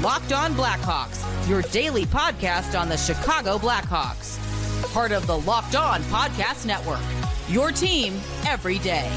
Locked On Blackhawks, your daily podcast on the Chicago Blackhawks. Part of the Locked On Podcast Network. Your team every day.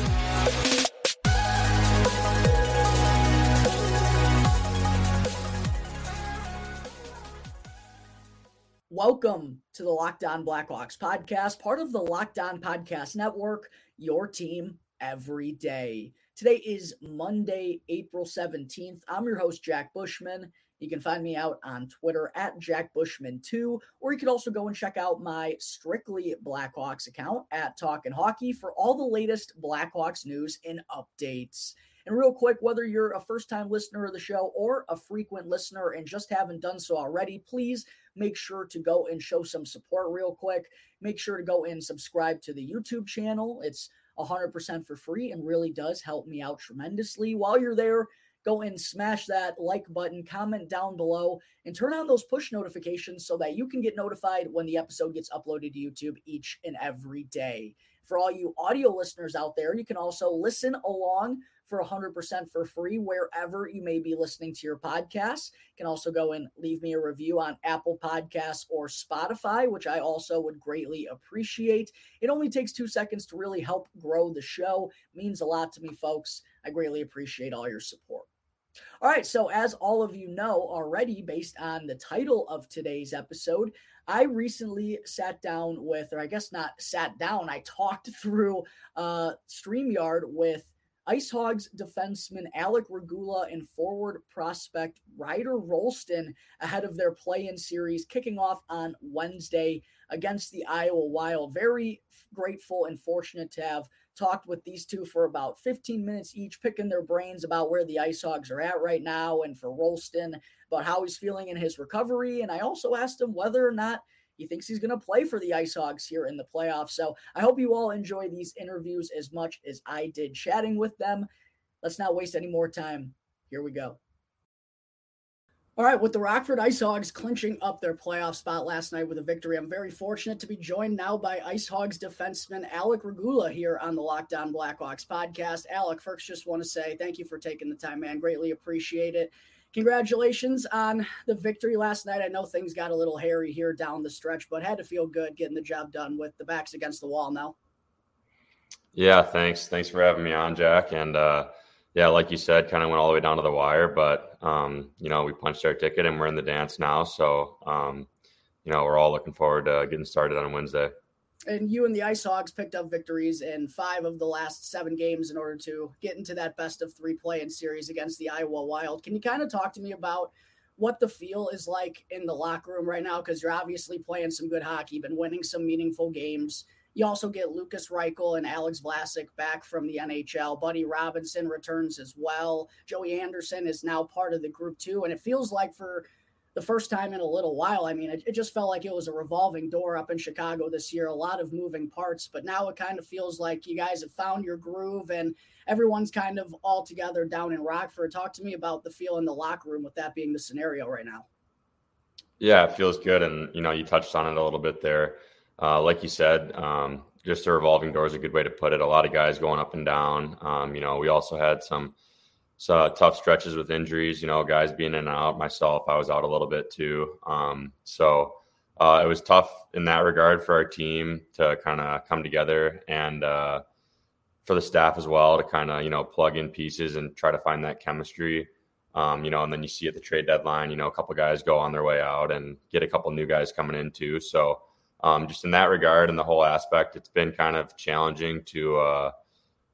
Welcome to the Locked On Blackhawks podcast, part of the Locked On Podcast Network, your team every day. Today is Monday, April 17th. I'm your host, Jack Bushman. You can find me out on Twitter at Jack Bushman2, or you can also go and check out my Strictly Blackhawks account at Talkin' Hockey for all the latest Blackhawks news and updates. And real quick, whether you're a first time listener of the show or a frequent listener and just haven't done so already, please make sure to go and show some support real quick. Make sure to go and subscribe to the YouTube channel. It's 100% for free and really does help me out tremendously. While you're there, go and smash that like button, comment down below, and turn on those push notifications so that you can get notified when the episode gets uploaded to YouTube each and every day. For all you audio listeners out there, you can also listen along for 100% for free wherever you may be listening to your podcast. You can also go and leave me a review on Apple Podcasts or Spotify, which I also would greatly appreciate. It only takes two seconds to really help grow the show. It means a lot to me, folks. I greatly appreciate all your support. All right, so as all of you know already, based on the title of today's episode, I recently sat down with, or I guess not sat down, I talked through uh, StreamYard with Ice Hogs defenseman Alec Regula and forward prospect Ryder Rolston ahead of their play in series kicking off on Wednesday against the Iowa Wild. Very grateful and fortunate to have talked with these two for about 15 minutes each, picking their brains about where the Ice Hogs are at right now and for Rolston about how he's feeling in his recovery. And I also asked him whether or not he thinks he's going to play for the Ice Hogs here in the playoffs. So I hope you all enjoy these interviews as much as I did chatting with them. Let's not waste any more time. Here we go. All right, with the Rockford Ice Hogs clinching up their playoff spot last night with a victory, I'm very fortunate to be joined now by Ice Hogs defenseman Alec Regula here on the Locked On Blackhawks podcast. Alec, first, just want to say thank you for taking the time, man. Greatly appreciate it congratulations on the victory last night. I know things got a little hairy here down the stretch, but had to feel good getting the job done with the backs against the wall now. Yeah, thanks. Thanks for having me on, Jack. And uh, yeah, like you said, kind of went all the way down to the wire, but um, you know, we punched our ticket and we're in the dance now. So um, you know, we're all looking forward to getting started on Wednesday and you and the Ice Hogs picked up victories in five of the last seven games in order to get into that best of three play in series against the Iowa Wild. Can you kind of talk to me about what the feel is like in the locker room right now? Because you're obviously playing some good hockey, been winning some meaningful games. You also get Lukas Reichel and Alex Vlasic back from the NHL. Buddy Robinson returns as well. Joey Anderson is now part of the group too. And it feels like for the first time in a little while. I mean, it, it, just felt like it was a revolving door up in Chicago this year, a lot of moving parts, but now it kind of feels like you guys have found your groove and everyone's kind of all together down in Rockford. Talk to me about the feel in the locker room with that being the scenario right now. Yeah, it feels good. And, you know, you touched on it a little bit there. Uh, like you said, um, just a revolving door is a good way to put it. A lot of guys going up and down. Um, you know, we also had some so tough stretches with injuries, you know, guys being in and out. Myself, I was out a little bit too. Um, so uh, it was tough in that regard for our team to kind of come together and uh, for the staff as well to kind of you know plug in pieces and try to find that chemistry. Um, you know, and then you see at the trade deadline, you know, a couple guys go on their way out and get a couple new guys coming in too. So um, just in that regard and the whole aspect, it's been kind of challenging to, uh,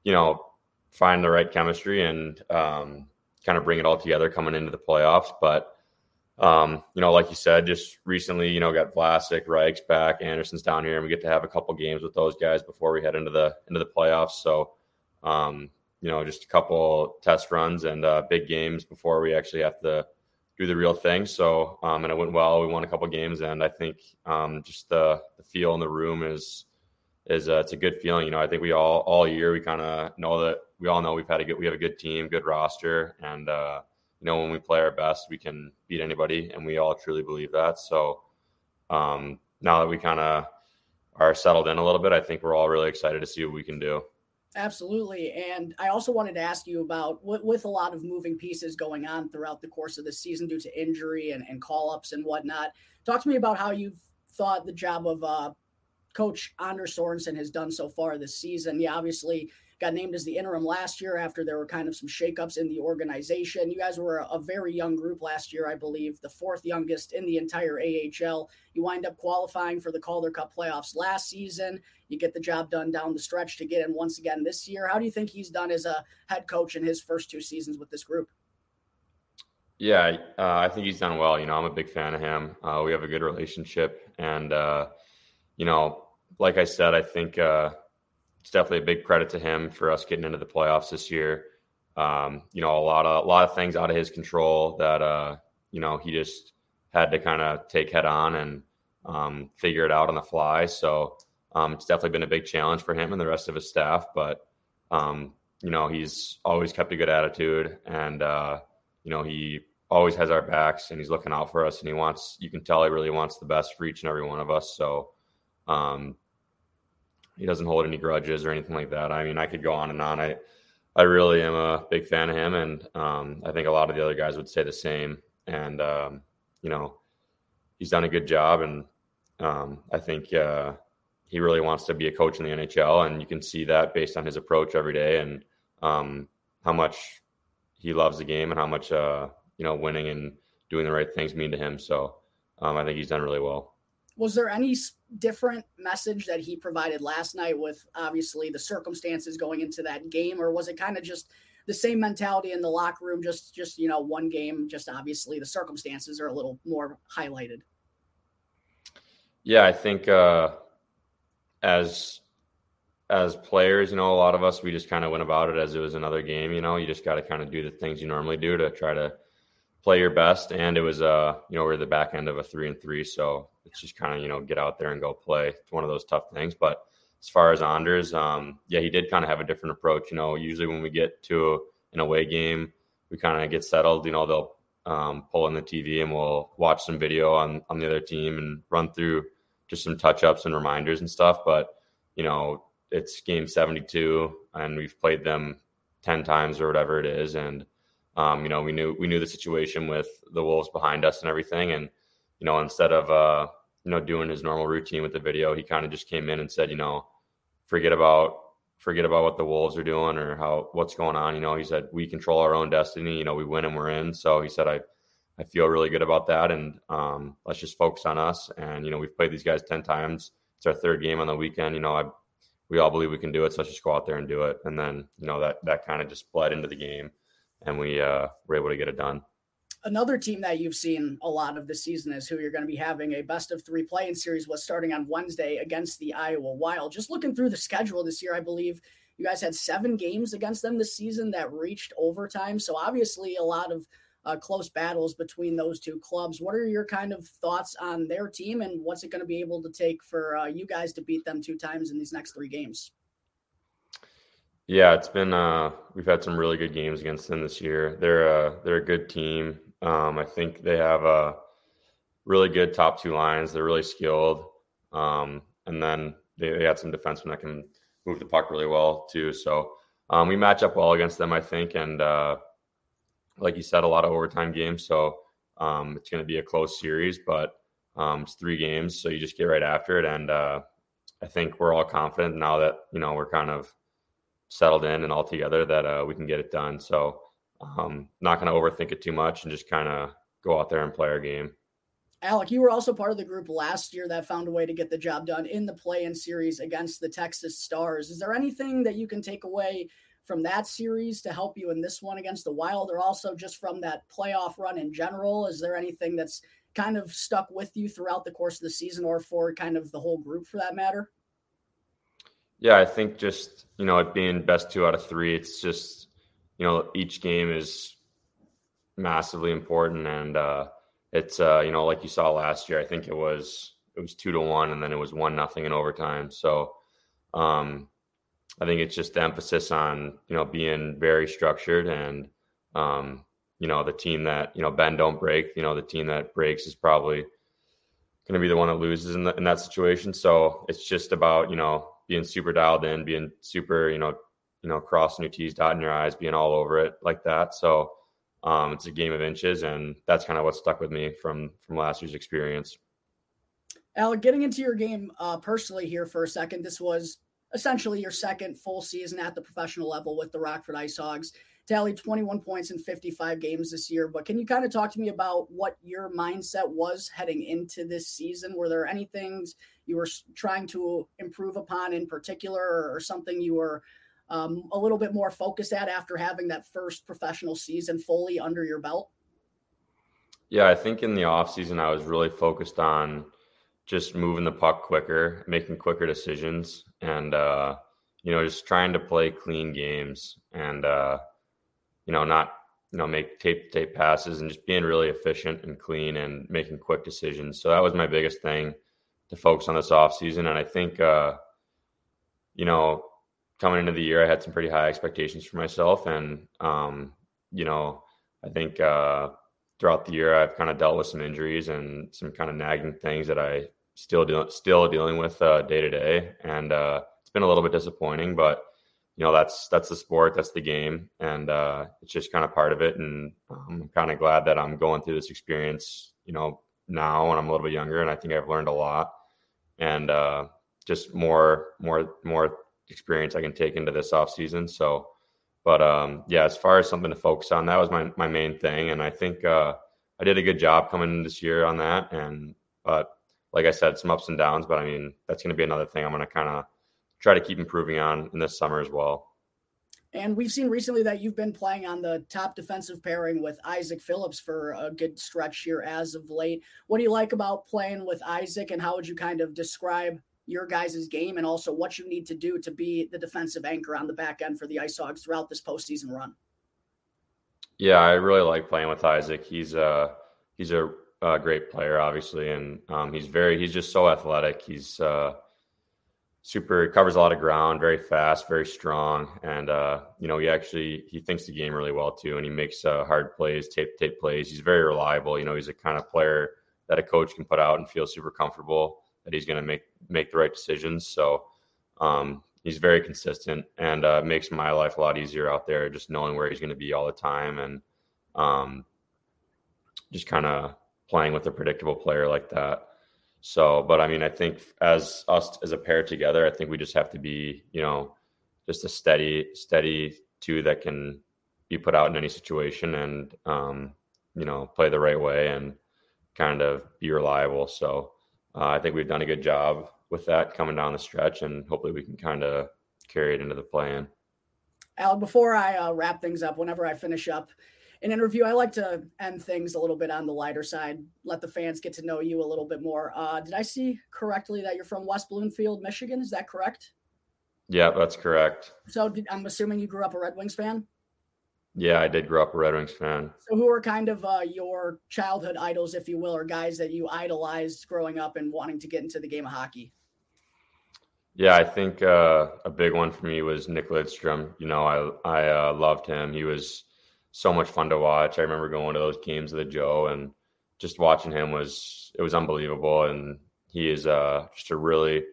you know, find the right chemistry and um, kind of bring it all together coming into the playoffs. But um, you know, like you said, just recently, you know, got Vlasic, Reich's back, Anderson's down here, and we get to have a couple games with those guys before we head into the into the playoffs. So, um, you know, just a couple test runs and uh, big games before we actually have to do the real thing. So, um, and it went well. We won a couple games, and I think um, just the the feel in the room is is uh, it's a good feeling. You know, I think we all all year we kind of know that we all know we've had a good we have a good team, good roster, and uh, you know when we play our best, we can beat anybody, and we all truly believe that. So um, now that we kind of are settled in a little bit, I think we're all really excited to see what we can do. Absolutely. And I also wanted to ask you about with, a lot of moving pieces going on throughout the course of the season due to injury and, and call ups and whatnot. Talk to me about how you've thought the job of uh, Coach Anders Sorensen has done so far this season. He obviously got named as the interim last year after there were kind of some shakeups in the organization. You guys were a, a, very young group last year, I believe, the fourth youngest in the entire AHL. You wind up qualifying for the Calder Cup playoffs last season. You get the job done down the stretch to get in once again this year. How do you think he's done as a head coach in his first two seasons with this group? Yeah, uh, I think he's done well. You know, I'm a big fan of him. Uh, we have a good relationship, and uh, you know, like I said, I think uh, it's definitely a big credit to him for us getting into the playoffs this year. Um, you know, a lot of a lot of things out of his control that uh, you know he just had to kind of take head on and um, figure it out on the fly. So um, it's definitely been a big challenge for him and the rest of his staff. But um, you know, he's always kept a good attitude, and uh, you know, he always has our backs, and he's looking out for us, and he wants. You can tell he really wants the best for each and every one of us. So. Um, he doesn't hold any grudges or anything like that. I mean, I could go on and on. I I really am a big fan of him, and um, I think a lot of the other guys would say the same. And um, you know, he's done a good job, and um, I think uh, he really wants to be a coach in the NHL, and you can see that based on his approach every day and um, how much he loves the game and how much uh, you know winning and doing the right things mean to him. So um, I think he's done really well was there any different message that he provided last night with obviously the circumstances going into that game? Or was it kind of just the same mentality in the locker room just just you know one game just obviously the circumstances are a little more highlighted? Yeah i think uh as as players you know a lot of us we just kind of went about it as it was another game you know? You just got to kind of do the things you normally do to try to play your best. And it was, uh, you know, we're the back end of a three and three. So it's just kind of, you know, get out there and go play. It's one of those tough things. But as far as Anders, um, yeah, he did kind of have a different approach. You know, usually when we get to an away game, we kind of get settled. You know, they'll um, pull in the TV and we'll watch some video on, on the other team and run through just some touch ups and reminders and stuff. But, you know, it's game 72 and we've played them 10 times or whatever it is. And, um, you know, we knew we knew the situation with the wolves behind us and everything, and you know, instead of uh, you know doing his normal routine with the video, he kind of just came in and said, you know, forget about forget about what the wolves are doing or how what's going on. You know, he said we control our own destiny. You know, we win and we're in. So he said, I I feel really good about that, and um, let's just focus on us. And you know, we've played these guys ten times. It's our third game on the weekend. You know, I we all believe we can do it. So let's just go out there and do it. And then you know that that kind of just bled into the game and we uh, were able to get it done. Another team that you've seen a lot of this season is who you're going to be having a best of three playing series was starting on Wednesday against the Iowa Wild. Just looking through the schedule this year, I believe you guys had seven games against them this season that reached overtime. So obviously a lot of uh, close battles between those two clubs. What are your kind of thoughts on their team and what's it going to be able to take for uh, you guys to beat them two times in these next three games? Yeah, it's been uh we've had some really good games against them this year. They're a they're a good team. Um, I think they have a really good top two lines. They're really skilled. Um, and then they, they had some defensemen that can move the puck really well too. So um, we match up well against them, I think. And uh, like you said, a lot of overtime games. So um, it's going to be a close series, but um, it's three games, so you just get right after it. And uh, I think we're all confident now that you know we're kind of settled in and all together that uh, we can get it done. So um, not going to overthink it too much and just kind of go out there and play our game. Alec, you were also part of the group last year that found a way to get the job done in the play-in series against the Texas Stars. Is there anything that you can take away from that series to help you in this one against the Wild, or also just from that playoff run in general? Is there anything that's kind of stuck with you throughout the course of the season, or for kind of the whole group for that matter? Yeah, I think just you know it being best two out of three, it's just you know each game is massively important, and uh, it's uh, you know like you saw last year. I think it was it was two to one, and then it was one nothing in overtime. So um, I think it's just the emphasis on you know being very structured and um, you know the team that you know bend don't break. You know the team that breaks is probably going to be the one that loses in, the, in that situation. So it's just about you know being super dialed in, being super, you know, you know, crossing your T's, dotting your I's, being all over it like that. So um, it's a game of inches, and that's kind of what stuck with me from from last year's experience. Alec, getting into your game uh, personally here for a second, this was essentially your second full season at the professional level with the Rockford Ice Hogs. Tallied 21 points in 55 games this year. But can you kind of talk to me about what your mindset was heading into this season? Were there any things you were trying to improve upon in particular, or something you were um, a little bit more focused at after having that first professional season fully under your belt? Yeah, I think in the off season I was really focused on just moving the puck quicker, making quicker decisions, and uh, you know, just trying to play clean games and uh, you know, not you know make tape tape passes and just being really efficient and clean and making quick decisions. So that was my biggest thing to focus on this off season, and I think uh, you know coming into the year, I had some pretty high expectations for myself, and um, you know, I think uh, throughout the year, I've kind of dealt with some injuries and some kind of nagging things that I still still dealing with uh, day to day, and uh, it's been a little bit disappointing, but you know that's that's the sport, that's the game, and uh, it's just kind of part of it. And I'm kind of glad that I'm going through this experience, you know, now when I'm a little bit younger, and I think I've learned a lot, and uh, just more more more experience I can take into this off season. So, but um, yeah, as far as something to focus on, that was my my main thing, and I think uh, I did a good job coming this year on that. And but like I said, some ups and downs, but I mean that's going to be another thing I'm going to kind of try to keep improving on in this summer as well. And we've seen recently that you've been playing on the top defensive pairing with Isaac Phillips for a good stretch here as of late. What do you like about playing with Isaac, and how would you kind of describe your guys' game and also what you need to do to be the defensive anchor on the back end for the Ice Hogs throughout this postseason run. Yeah, I really like playing with Isaac. He's a he's a, a great player, obviously, and um, he's very he's just so athletic. He's uh, super covers a lot of ground, very fast, very strong, and uh, you know he actually he thinks the game really well too, and he makes uh, hard plays, tape tape plays. He's very reliable. You know, he's a kind of player that a coach can put out and feel super comfortable that he's going to make make the right decisions. So um, he's very consistent and uh, makes my life a lot easier out there, just knowing where he's going to be all the time and um, just kind of playing with a predictable player like that. So, but I mean, I think as us as a pair together, I think we just have to be, you know, just a steady, steady two that can be put out in any situation and, um, you know, play the right way and kind of be reliable. So, uh, I think we've done a good job with that coming down the stretch, and hopefully we can kind of carry it into the plan. Al, before I uh, wrap things up, whenever I finish up an interview, I like to end things a little bit on the lighter side, let the fans get to know you a little bit more. Uh, did I see correctly that you're from West Bloomfield, Michigan? Is that correct? Yeah, that's correct. So did, I'm assuming you grew up a Red Wings fan? Yeah, I did grow up a Red Wings fan. So, who are kind of uh, your childhood idols, if you will, or guys that you idolized growing up and wanting to get into the game of hockey? Yeah, I think uh, a big one for me was Nick Lidstrom. You know, I I uh, loved him. He was so much fun to watch. I remember going to those games the Joe and just watching him was it was unbelievable. And he is uh, just a really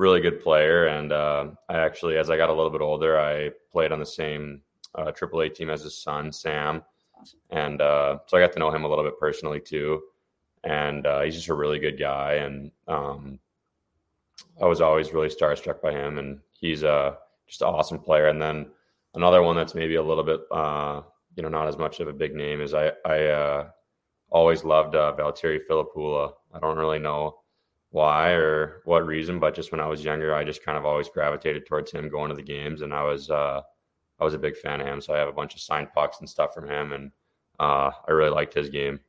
really good player. And uh, I actually, as I got a little bit older, I played on the same uh, AAA team as his son, Sam. And uh, so I got to know him a little bit personally too. And uh, he's just a really good guy. And um, I was always really starstruck by him. And he's uh, just an awesome player. And then another one that's maybe a little bit, uh, you know, not as much of a big name is I, I uh, always loved uh, Valtteri Filppula. I don't really know why or what reason, but just when I was younger, I just kind of always gravitated towards him going to the games. And I was, uh, I was a big fan of him. So I have a bunch of signed pucks and stuff from him, and uh, I really liked his game.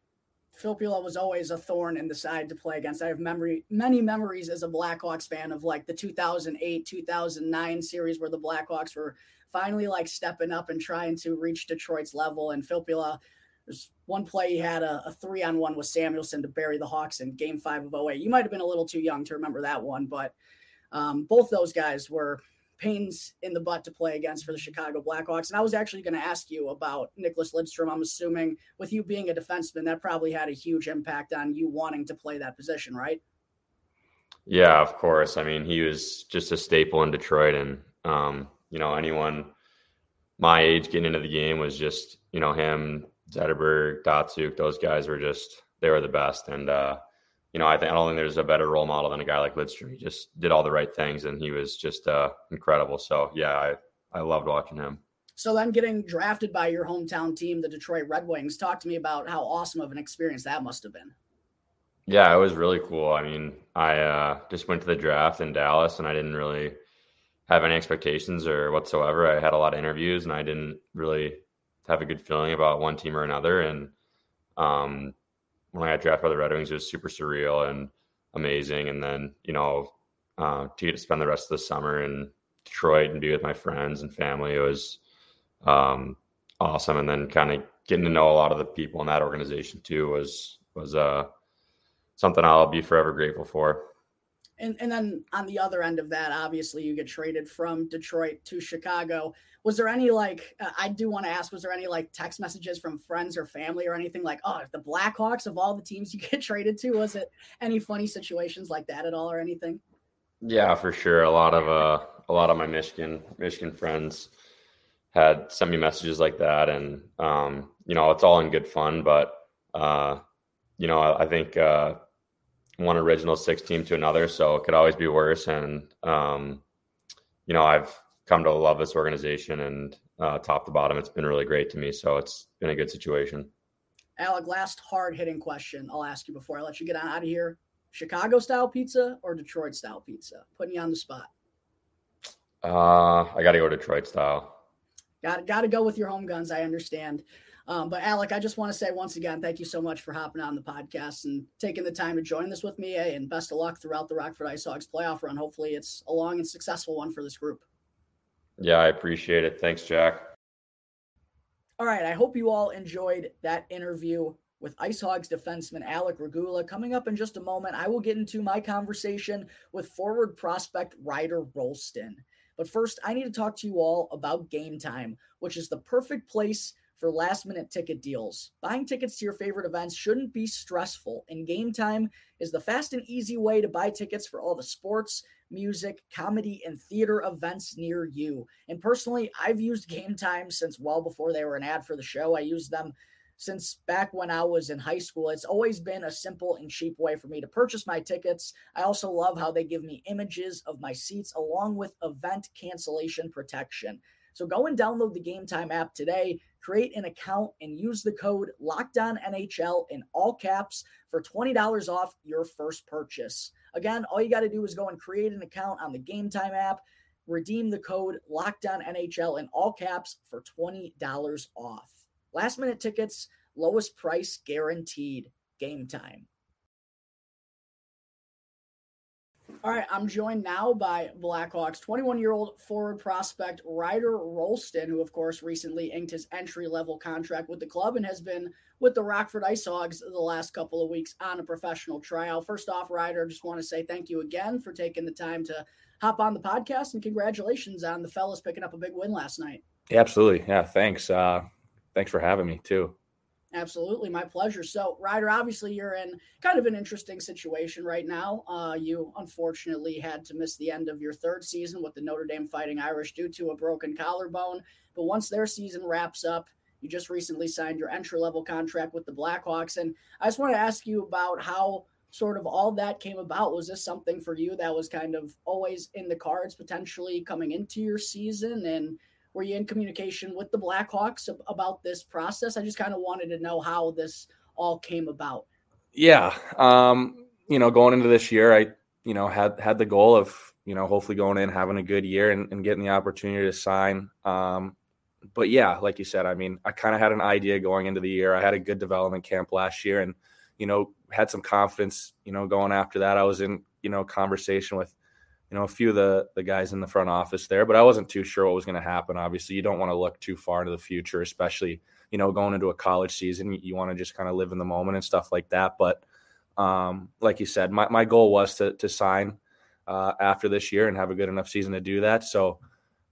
Filppula was always a thorn in the side to play against. I have memory, many memories as a Blackhawks fan of like the 2008, 2009 series where the Blackhawks were finally like stepping up and trying to reach Detroit's level. And Filppula, there's one play he had a, a three on one with Samuelsson to bury the Hawks in game five of 08. You might have been a little too young to remember that one, but um, both those guys were pains in the butt to play against for the Chicago Blackhawks. And I was actually going to ask you about Nicklas Lidstrom. I'm assuming with you being a defenseman, that probably had a huge impact on you wanting to play that position, right? Yeah, of course. I mean, he was just a staple in Detroit, and um, you know, anyone my age getting into the game was just, you know, him, Zetterberg, Datsyuk, those guys were just, they were the best. And, uh, you know, I think I don't think there's a better role model than a guy like Lidstrom. He just did all the right things and he was just uh, incredible. So yeah, I, I loved watching him. So then getting drafted by your hometown team, the Detroit Red Wings, talk to me about how awesome of an experience that must have been. Yeah, it was really cool. I mean, I uh, just went to the draft in Dallas and I didn't really have any expectations or whatsoever. I had a lot of interviews and I didn't really have a good feeling about one team or another. And um, when I got drafted by the Red Wings, it was super surreal and amazing. And then, you know, uh, to get to spend the rest of the summer in Detroit and be with my friends and family, it was um, awesome. And then kind of getting to know a lot of the people in that organization too was was uh, something I'll be forever grateful for. And, and then on the other end of that, obviously you get traded from Detroit to Chicago. Was there any like uh, I do want to ask? Was there any like text messages from friends or family or anything like, oh, the Blackhawks of all the teams you get traded to? Was it any funny situations like that at all or anything? Yeah, for sure. A lot of uh, a lot of my Michigan Michigan friends had sent me messages like that, and um, you know, it's all in good fun. But uh, you know, I, I think uh, one original six team to another, so it could always be worse. And um, you know, I've come to love this organization, and uh, top to bottom, it's been really great to me. So it's been a good situation. Alec, last hard hitting question I'll ask you before I let you get out of here: Chicago style pizza or Detroit style pizza? Putting you on the spot. Uh, I got to go Detroit style. Got got to go with your home guns. I understand. Um, but Alec, I just want to say once again, thank you so much for hopping on the podcast and taking the time to join this with me. Eh? And best of luck throughout the Rockford Ice Hogs playoff run. Hopefully, it's a long and successful one for this group. Yeah, I appreciate it. Thanks, Jack. All right. I hope you all enjoyed that interview with Ice Hogs defenseman Alec Regula. Coming up in just a moment, I will get into my conversation with forward prospect Ryder Rolston. But first, I need to talk to you all about Game Time, which is the perfect place for last minute ticket deals. Buying tickets to your favorite events shouldn't be stressful, and Game Time is the fast and easy way to buy tickets for all the sports, music, comedy, and theater events near you. And personally, I've used Game Time since well before they were an ad for the show. I used them since back when I was in high school. It's always been a simple and cheap way for me to purchase my tickets. I also love how they give me images of my seats along with event cancellation protection. So go and download the Game Time app today, create an account, and use the code NHL in all caps for $20 off your first purchase. Again, all you got to do is go and create an account on the Game Time app, redeem the code NHL in all caps for $20 off. Last minute tickets, lowest price guaranteed. Game time. All right, I'm joined now by Blackhawks 21 year old forward prospect Ryder Rolston, who, of course, recently inked his entry level contract with the club and has been with the Rockford Ice Hogs the last couple of weeks on a professional trial. First off, Ryder, just want to say thank you again for taking the time to hop on the podcast and congratulations on the fellas picking up a big win last night. Yeah, absolutely. Yeah, thanks. Uh, thanks for having me too. Absolutely, my pleasure. So, Ryder, obviously, you're in kind of an interesting situation right now. Uh, you unfortunately had to miss the end of your third season with the Notre Dame Fighting Irish due to a broken collarbone. But once their season wraps up, you just recently signed your entry level contract with the Blackhawks. And I just want to ask you about how sort of all that came about. Was this something for you that was kind of always in the cards potentially coming into your season? And were you in communication with the Blackhawks about this process? I just kind of wanted to know how this all came about. Yeah, um, you know, going into this year, I you know had had the goal of you know hopefully going in having a good year and, and getting the opportunity to sign. Um, but yeah, like you said, I mean, I kind of had an idea going into the year. I had a good development camp last year, and you know had some confidence. You know, going after that, I was in you know conversation with you know a few of the the guys in the front office there, but I wasn't too sure what was going to happen. Obviously, you don't want to look too far into the future, especially you know going into a college season. You, you want to just kind of live in the moment and stuff like that. But um, like you said, my my goal was to to sign uh, after this year and have a good enough season to do that. So,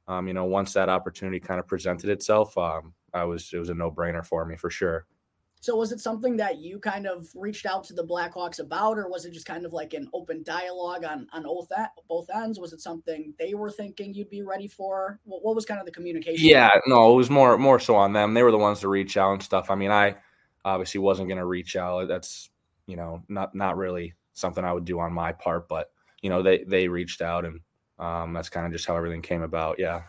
um, you know, once that opportunity kind of presented itself, um, I was it was a no brainer for me for sure. So was it something that you kind of reached out to the Blackhawks about, or was it just kind of like an open dialogue on on both both ends? Was it something they were thinking you'd be ready for? What, what was kind of the communication? Yeah, no, it was more more so on them. They were the ones to reach out and stuff. I mean, I obviously wasn't going to reach out. That's you know not not really something I would do on my part, but you know they they reached out and um, that's kind of just how everything came about. Yeah.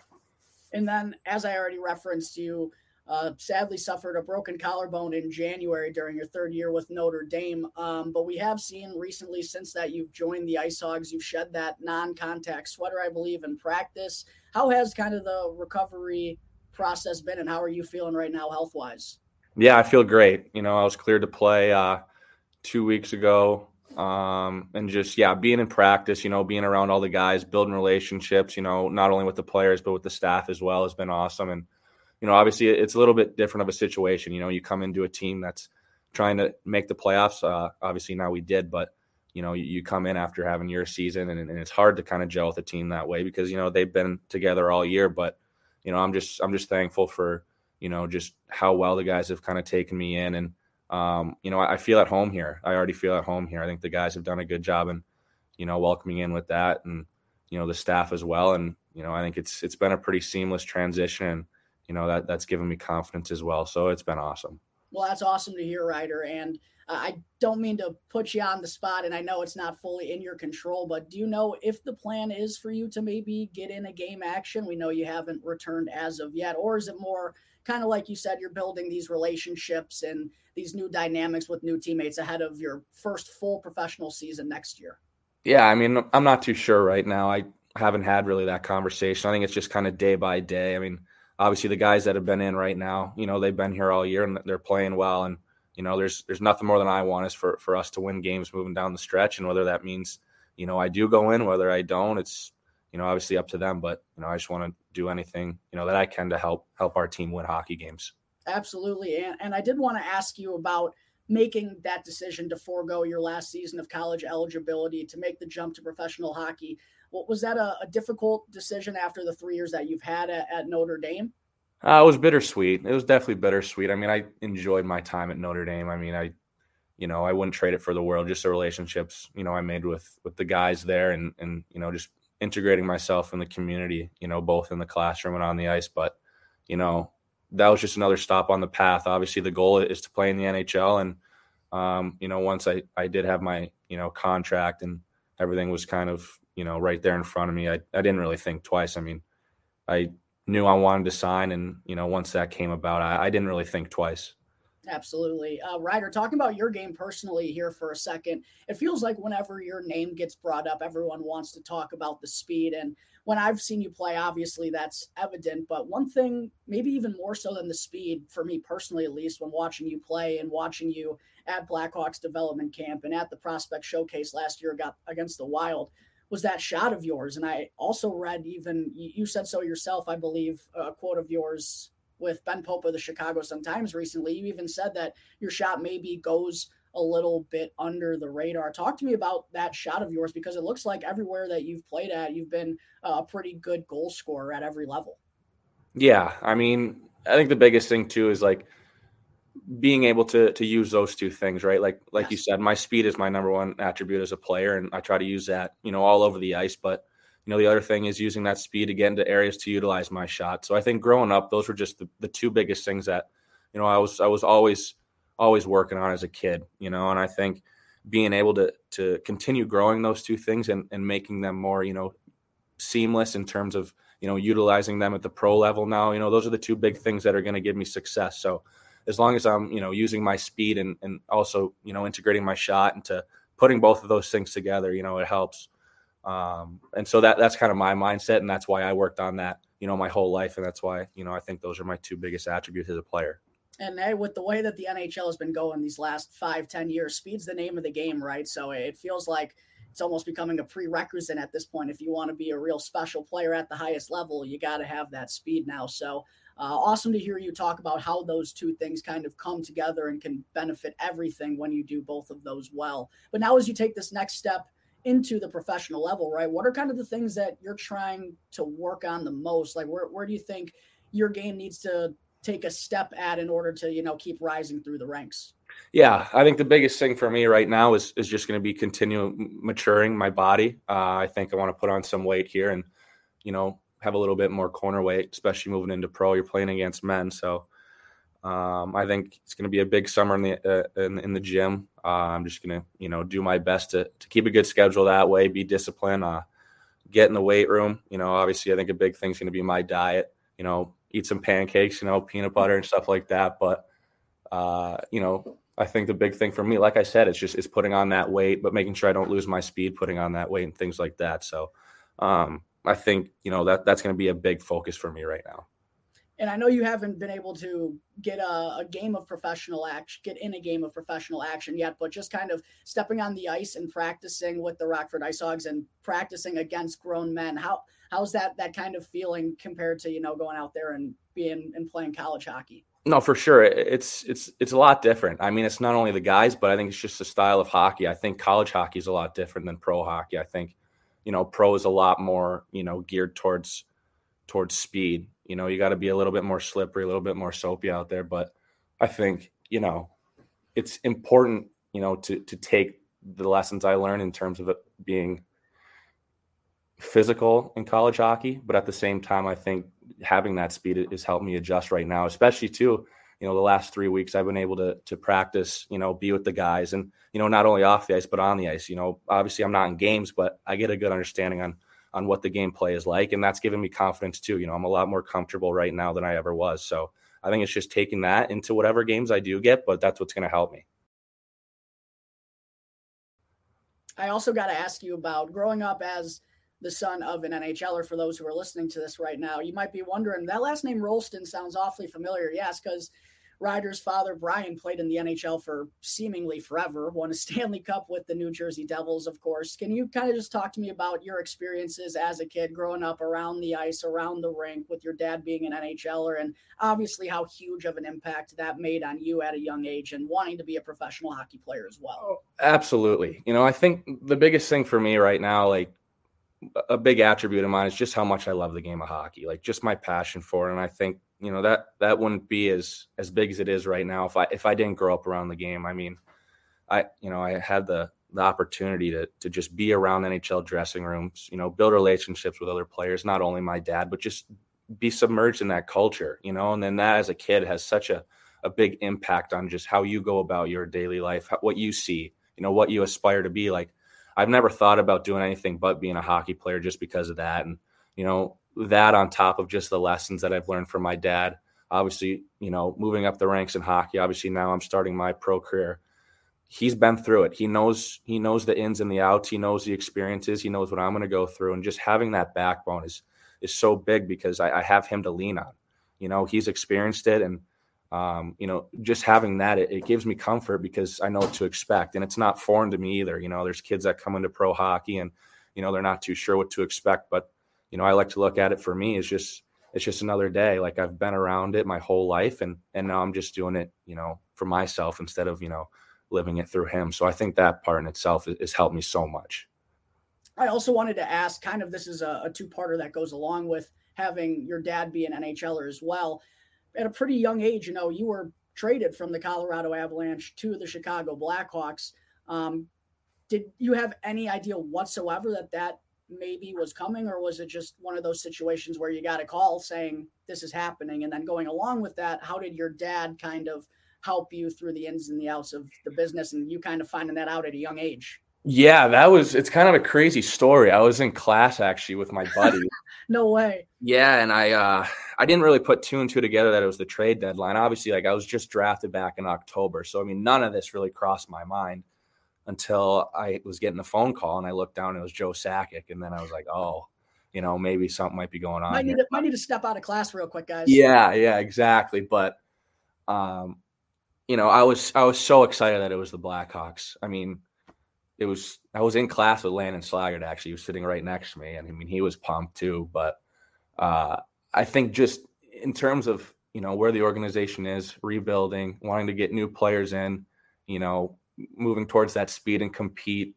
And then, as I already referenced, you uh, sadly suffered a broken collarbone in January during your third year with Notre Dame. Um, but we have seen recently, since that you've joined the Ice Hogs, you've shed that non-contact sweater, I believe, in practice. How has kind of the recovery process been, and how are you feeling right now, health-wise? Yeah, I feel great. You know, I was cleared to play uh, two weeks ago um, and just yeah being in practice you know being around all the guys building relationships you know not only with the players but with the staff as well has been awesome and you know obviously it's a little bit different of a situation you know you come into a team that's trying to make the playoffs uh, obviously now we did but you know you, you come in after having your season and, and it's hard to kind of gel with a team that way because you know they've been together all year but you know i'm just i'm just thankful for you know just how well the guys have kind of taken me in and um, you know, I, I, feel at home here. I already feel at home here. I think the guys have done a good job in, you know, welcoming in with that, and you know the staff as well. And you know, I think it's it's been a pretty seamless transition, and you know that that's given me confidence as well. So it's been awesome. Well, that's awesome to hear, Ryder. And uh, I don't mean to put you on the spot, and I know it's not fully in your control, but do you know if the plan is for you to maybe get in a game action? We know you haven't returned as of yet, or is it more kind of like you said, you're building these relationships and these new dynamics with new teammates ahead of your first full professional season next year? Yeah, I mean, I'm not too sure right now. I haven't had really that conversation. I think it's just kind of day by day. I mean, obviously the guys that have been in right now, you know, they've been here all year and they're playing well. And you know, there's there's nothing more than I want is for for us to win games moving down the stretch. And whether that means, you know, I do go in, whether I don't, it's you know obviously up to them. But you know, I just want to do anything you know that I can to help help our team win hockey games. Absolutely. And, and I did want to ask you about making that decision to forego your last season of college eligibility to make the jump to professional hockey. Was that a, a difficult decision after the three years that you've had at, at Notre Dame? Uh, it was bittersweet. It was definitely bittersweet. I mean, I enjoyed my time at Notre Dame. I mean, I, you know, I wouldn't trade it for the world. Just the relationships, you know, I made with with the guys there, and and you know, just integrating myself in the community. You know, both in the classroom and on the ice. But, you know, that was just another stop on the path. Obviously, the goal is to play in the NHL, and um, you know, once I I did have my you know contract and everything was kind of you know right there in front of me, I I didn't really think twice. I mean, I knew I wanted to sign, and you know, once that came about, I, I didn't really think twice. Absolutely. Uh, Ryder, talking about your game personally here for a second, it feels like whenever your name gets brought up, everyone wants to talk about the speed. And when I've seen you play, obviously that's evident. But one thing, maybe even more so than the speed, for me personally at least, when watching you play and watching you at Blackhawks development camp and at the prospect showcase last year got against the Wild, was that shot of yours. And I also read even, you said so yourself, I believe, a quote of yours with Ben Pope of the Chicago Sun Times recently. You even said that your shot maybe goes a little bit under the radar. Talk to me about that shot of yours because it looks like everywhere that you've played at, you've been a pretty good goal scorer at every level. Yeah, I mean, I think the biggest thing too is like being able to to use those two things, right? Like like yes. you said, my speed is my number one attribute as a player, and I try to use that, you know, all over the ice. But you know, the other thing is using that speed to get into areas to utilize my shot. So I think growing up, those were just the, the two biggest things that, you know, I was I was always always working on as a kid, you know, and I think being able to to continue growing those two things and, and making them more, you know, seamless in terms of, you know, utilizing them at the pro level now, you know, those are the two big things that are going to give me success. So as long as I'm, you know, using my speed and, and also, you know, integrating my shot into putting both of those things together, you know, it helps. Um, and so that that's kind of my mindset, and that's why I worked on that, you know, my whole life, and that's why you know I think those are my two biggest attributes as a player. And hey, with the way that the NHL has been going these last five, ten years, speed's the name of the game, right? So it feels like it's almost becoming a prerequisite at this point. If you want to be a real special player at the highest level, you got to have that speed now. So uh, awesome to hear you talk about how those two things kind of come together and can benefit everything when you do both of those well. But now, as you take this next step into the professional level, right? What are kind of the things that you're trying to work on the most? Like, where, where do you think your game needs to take a step at in order to you know keep rising through the ranks? Yeah, I think the biggest thing for me right now is is just going to be continue maturing my body. Uh, I think I want to put on some weight here and you know have a little bit more corner weight, especially moving into pro. You're playing against men, so um, I think it's going to be a big summer in the uh, in, in, the gym. Uh, I'm just going to you know do my best to to keep a good schedule that way, be disciplined, uh, get in the weight room. You know, obviously, I think a big thing is going to be my diet. You know, eat some pancakes, you know, peanut butter and stuff like that. But uh, you know, I think the big thing for me, like I said, it's just is putting on that weight, but making sure I don't lose my speed, putting on that weight and things like that. So um, I think you know that that's going to be a big focus for me right now. And I know you haven't been able to get a, a, game of professional action, get in a game of professional action yet, but just kind of stepping on the ice and practicing with the Rockford Ice Hogs and practicing against grown men. How how's that that kind of feeling compared to you know going out there and being and playing college hockey? No, for sure. It's it's it's a lot different. I mean, it's not only the guys, but I think it's just the style of hockey. I think college hockey is a lot different than pro hockey. I think, you know, pro is a lot more, you know, geared towards towards speed you know, you got to be a little bit more slippery, a little bit more soapy out there. But I think, you know, it's important, you know, to to take the lessons I learned in terms of it being physical in college hockey, but at the same time, I think having that speed has helped me adjust right now, especially too. You know, the last three weeks I've been able to to practice, you know, be with the guys, and you know, not only off the ice but on the ice. You know, obviously I'm not in games, but I get a good understanding on on what the gameplay is like. And that's given me confidence too. You know, I'm a lot more comfortable right now than I ever was. So I think it's just taking that into whatever games I do get, but that's what's going to help me. I also got to ask you about growing up as the son of an NHLer. For those who are listening to this right now, you might be wondering that last name Rolston sounds awfully familiar. Yes, because Ryder's father, Brian, played in the NHL for seemingly forever, won a Stanley Cup with the New Jersey Devils, of course. Can you kind of just talk to me about your experiences as a kid growing up around the ice, around the rink, with your dad being an NHLer, and obviously how huge of an impact that made on you at a young age and wanting to be a professional hockey player as well? Oh, absolutely. You know, I think the biggest thing for me right now, like, a big attribute of mine is just how much I love the game of hockey, like just my passion for it. And I think you know that that wouldn't be as as big as it is right now if I if I didn't grow up around the game. I mean, I you know I had the the opportunity to to just be around NHL dressing rooms, you know, build relationships with other players, not only my dad, but just be submerged in that culture, you know, and then that as a kid has such a a big impact on just how you go about your daily life, what you see, you know, what you aspire to be like. I've never thought about doing anything but being a hockey player just because of that and you know, that on top of just the lessons that I've learned from my dad. Obviously, you know, moving up the ranks in hockey. Obviously, now I'm starting my pro career. He's been through it. He knows he knows the ins and the outs. He knows the experiences. He knows what I'm going to go through. And just having that backbone is is so big because I, I have him to lean on. You know, he's experienced it, and um, you know, just having that, it, it, gives me comfort because I know what to expect, and it's not foreign to me either. You know, there's kids that come into pro hockey and you know they're not too sure what to expect, but you know, I like to look at it for me is just it's just another day. Like I've been around it my whole life and and now I'm just doing it, you know, for myself instead of, you know, living it through him. So I think that part in itself has helped me so much. I also wanted to ask kind of this is a, a two-parter that goes along with having your dad be an NHLer as well. At a pretty young age, you know, you were traded from the Colorado Avalanche to the Chicago Blackhawks. Um, did you have any idea whatsoever that that maybe was coming, or was it just one of those situations where you got a call saying this is happening? And then going along with that, how did your dad kind of help you through the ins and the outs of the business and you kind of finding that out at a young age? Yeah, that was it's kind of a crazy story. I was in class actually with my buddy. no way. Yeah, and I uh I didn't really put two and two together that it was the trade deadline. Obviously, like I was just drafted back in October. So I mean none of this really crossed my mind until I was getting a phone call and I looked down and it was Joe Sakic. And then I was like, oh, you know, maybe something might be going on. Might need, to, might need to step out of class real quick, guys. Yeah, yeah, exactly. But, um, you know, I was I was so excited that it was the Blackhawks. I mean, it was I was in class with Landon Slaggert actually. He was sitting right next to me, and I mean he was pumped too. But uh, I think just in terms of you know where the organization is, rebuilding, wanting to get new players in, you know, moving towards that speed and compete,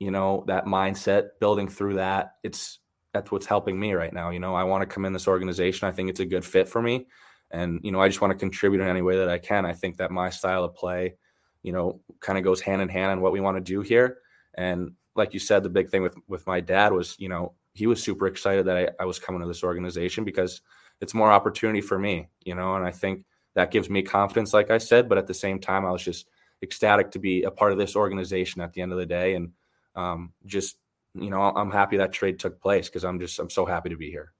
you know, that mindset, building through that. It's that's what's helping me right now. You know, I want to come in this organization. I think it's a good fit for me. and you know I just want to contribute in any way that I can. I think that my style of play, you know, kind of goes hand in hand on what we want to do here. And like you said, the big thing with with my dad was, you know, he was super excited that I, I was coming to this organization because it's more opportunity for me, you know, and I think that gives me confidence, like I said. But at the same time, I was just ecstatic to be a part of this organization at the end of the day, and um, just you know, I'm happy that trade took place because I'm just I'm so happy to be here.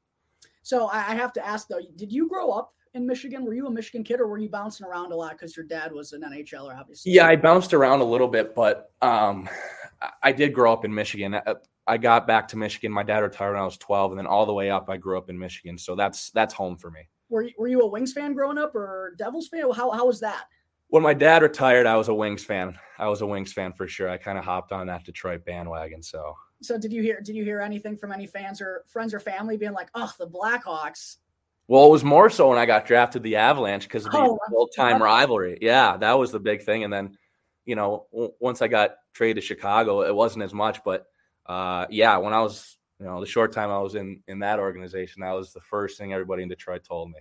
So I have to ask though, did you grow up in Michigan? Were you a Michigan kid, or were you bouncing around a lot because your dad was an NHLer, obviously? Yeah, I bounced around a little bit, but um, I did grow up in Michigan. Uh, I got back to Michigan. My dad retired when I was 12, and then all the way up, I grew up in Michigan. So that's that's home for me. Were you, were you a Wings fan growing up, or Devils fan? How how was that? When my dad retired, I was a Wings fan. I was a Wings fan for sure. I kind of hopped on that Detroit bandwagon. So so did you hear did you hear anything from any fans or friends or family being like, "Oh, the Blackhawks"? Well, it was more so when I got drafted the Avalanche because of the oh, old time rivalry. Yeah, that was the big thing. And then, you know, w- once I got traded to Chicago, it wasn't as much. But uh, yeah, when I was, you know, the short time I was in in that organization, that was the first thing everybody in Detroit told me.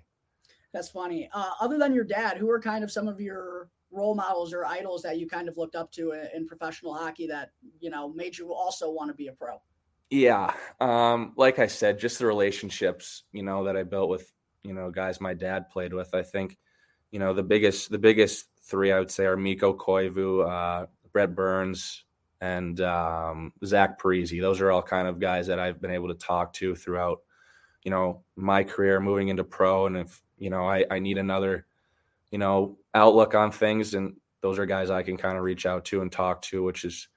That's funny. Uh, other than your dad, who are kind of some of your role models or idols that you kind of looked up to in, in professional hockey that you know made you also want to be a pro? Yeah, um, like I said, just the relationships you know that I built with you know guys my dad played with. I think you know the biggest the biggest three I would say are Mikko Koivu, uh, Brent Burns, and um, Zach Parise. Those are all kind of guys that I've been able to talk to throughout you know my career moving into pro and if you know I, I need another you know outlook on things and those are guys I can kind of reach out to and talk to which is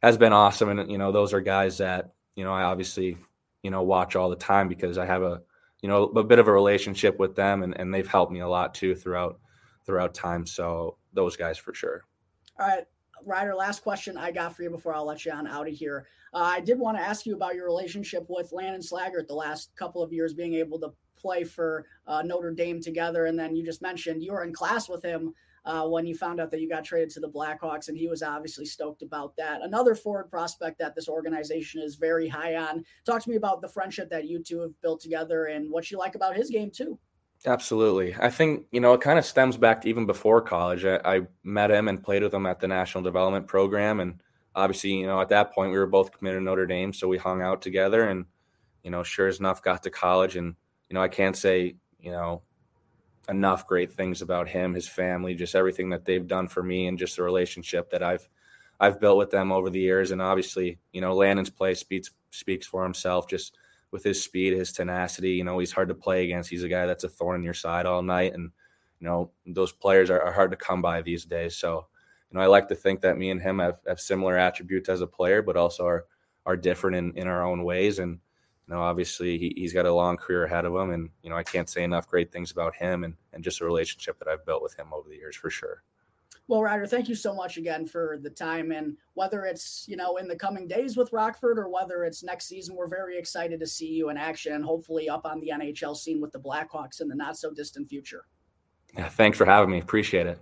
has been awesome and you know those are guys that you know I obviously you know watch all the time because I have a you know a bit of a relationship with them and, and they've helped me a lot too throughout throughout time so those guys for sure all right Ryder, last question I got for you before I'll let you on out of here. Uh, I did want to ask you about your relationship with Landon Slaggert the last couple of years, being able to play for uh, Notre Dame together. And then you just mentioned you were in class with him uh, when you found out that you got traded to the Blackhawks, and he was obviously stoked about that. Another forward prospect that this organization is very high on. Talk to me about the friendship that you two have built together and what you like about his game, too. Absolutely. I think, you know, it kind of stems back to even before college. I, I, met him and played with him at the National Development Program. And obviously, you know, at that point, we were both committed to Notre Dame. So we hung out together and, you know, sure as enough, got to college. And, you know, I can't say, you know, enough great things about him, his family, just everything that they've done for me and just the relationship that I've I've built with them over the years. And obviously, you know, Landon's play speaks speaks for himself. Just with his speed, his tenacity. You know, he's hard to play against. He's a guy that's a thorn in your side all night, and you know those players are, are hard to come by these days. So, you know, I like to think that me and him have, have similar attributes as a player, but also are are different in, in our own ways. And you know, obviously he, he's got a long career ahead of him, and you know, I can't say enough great things about him and and just a relationship that I've built with him over the years for sure. Well, Ryder, thank you so much again for the time. And whether it's, you know, in the coming days with Rockford or whether it's next season, we're very excited to see you in action and hopefully up on the NHL scene with the Blackhawks in the not so distant future. Yeah, thanks for having me. Appreciate it.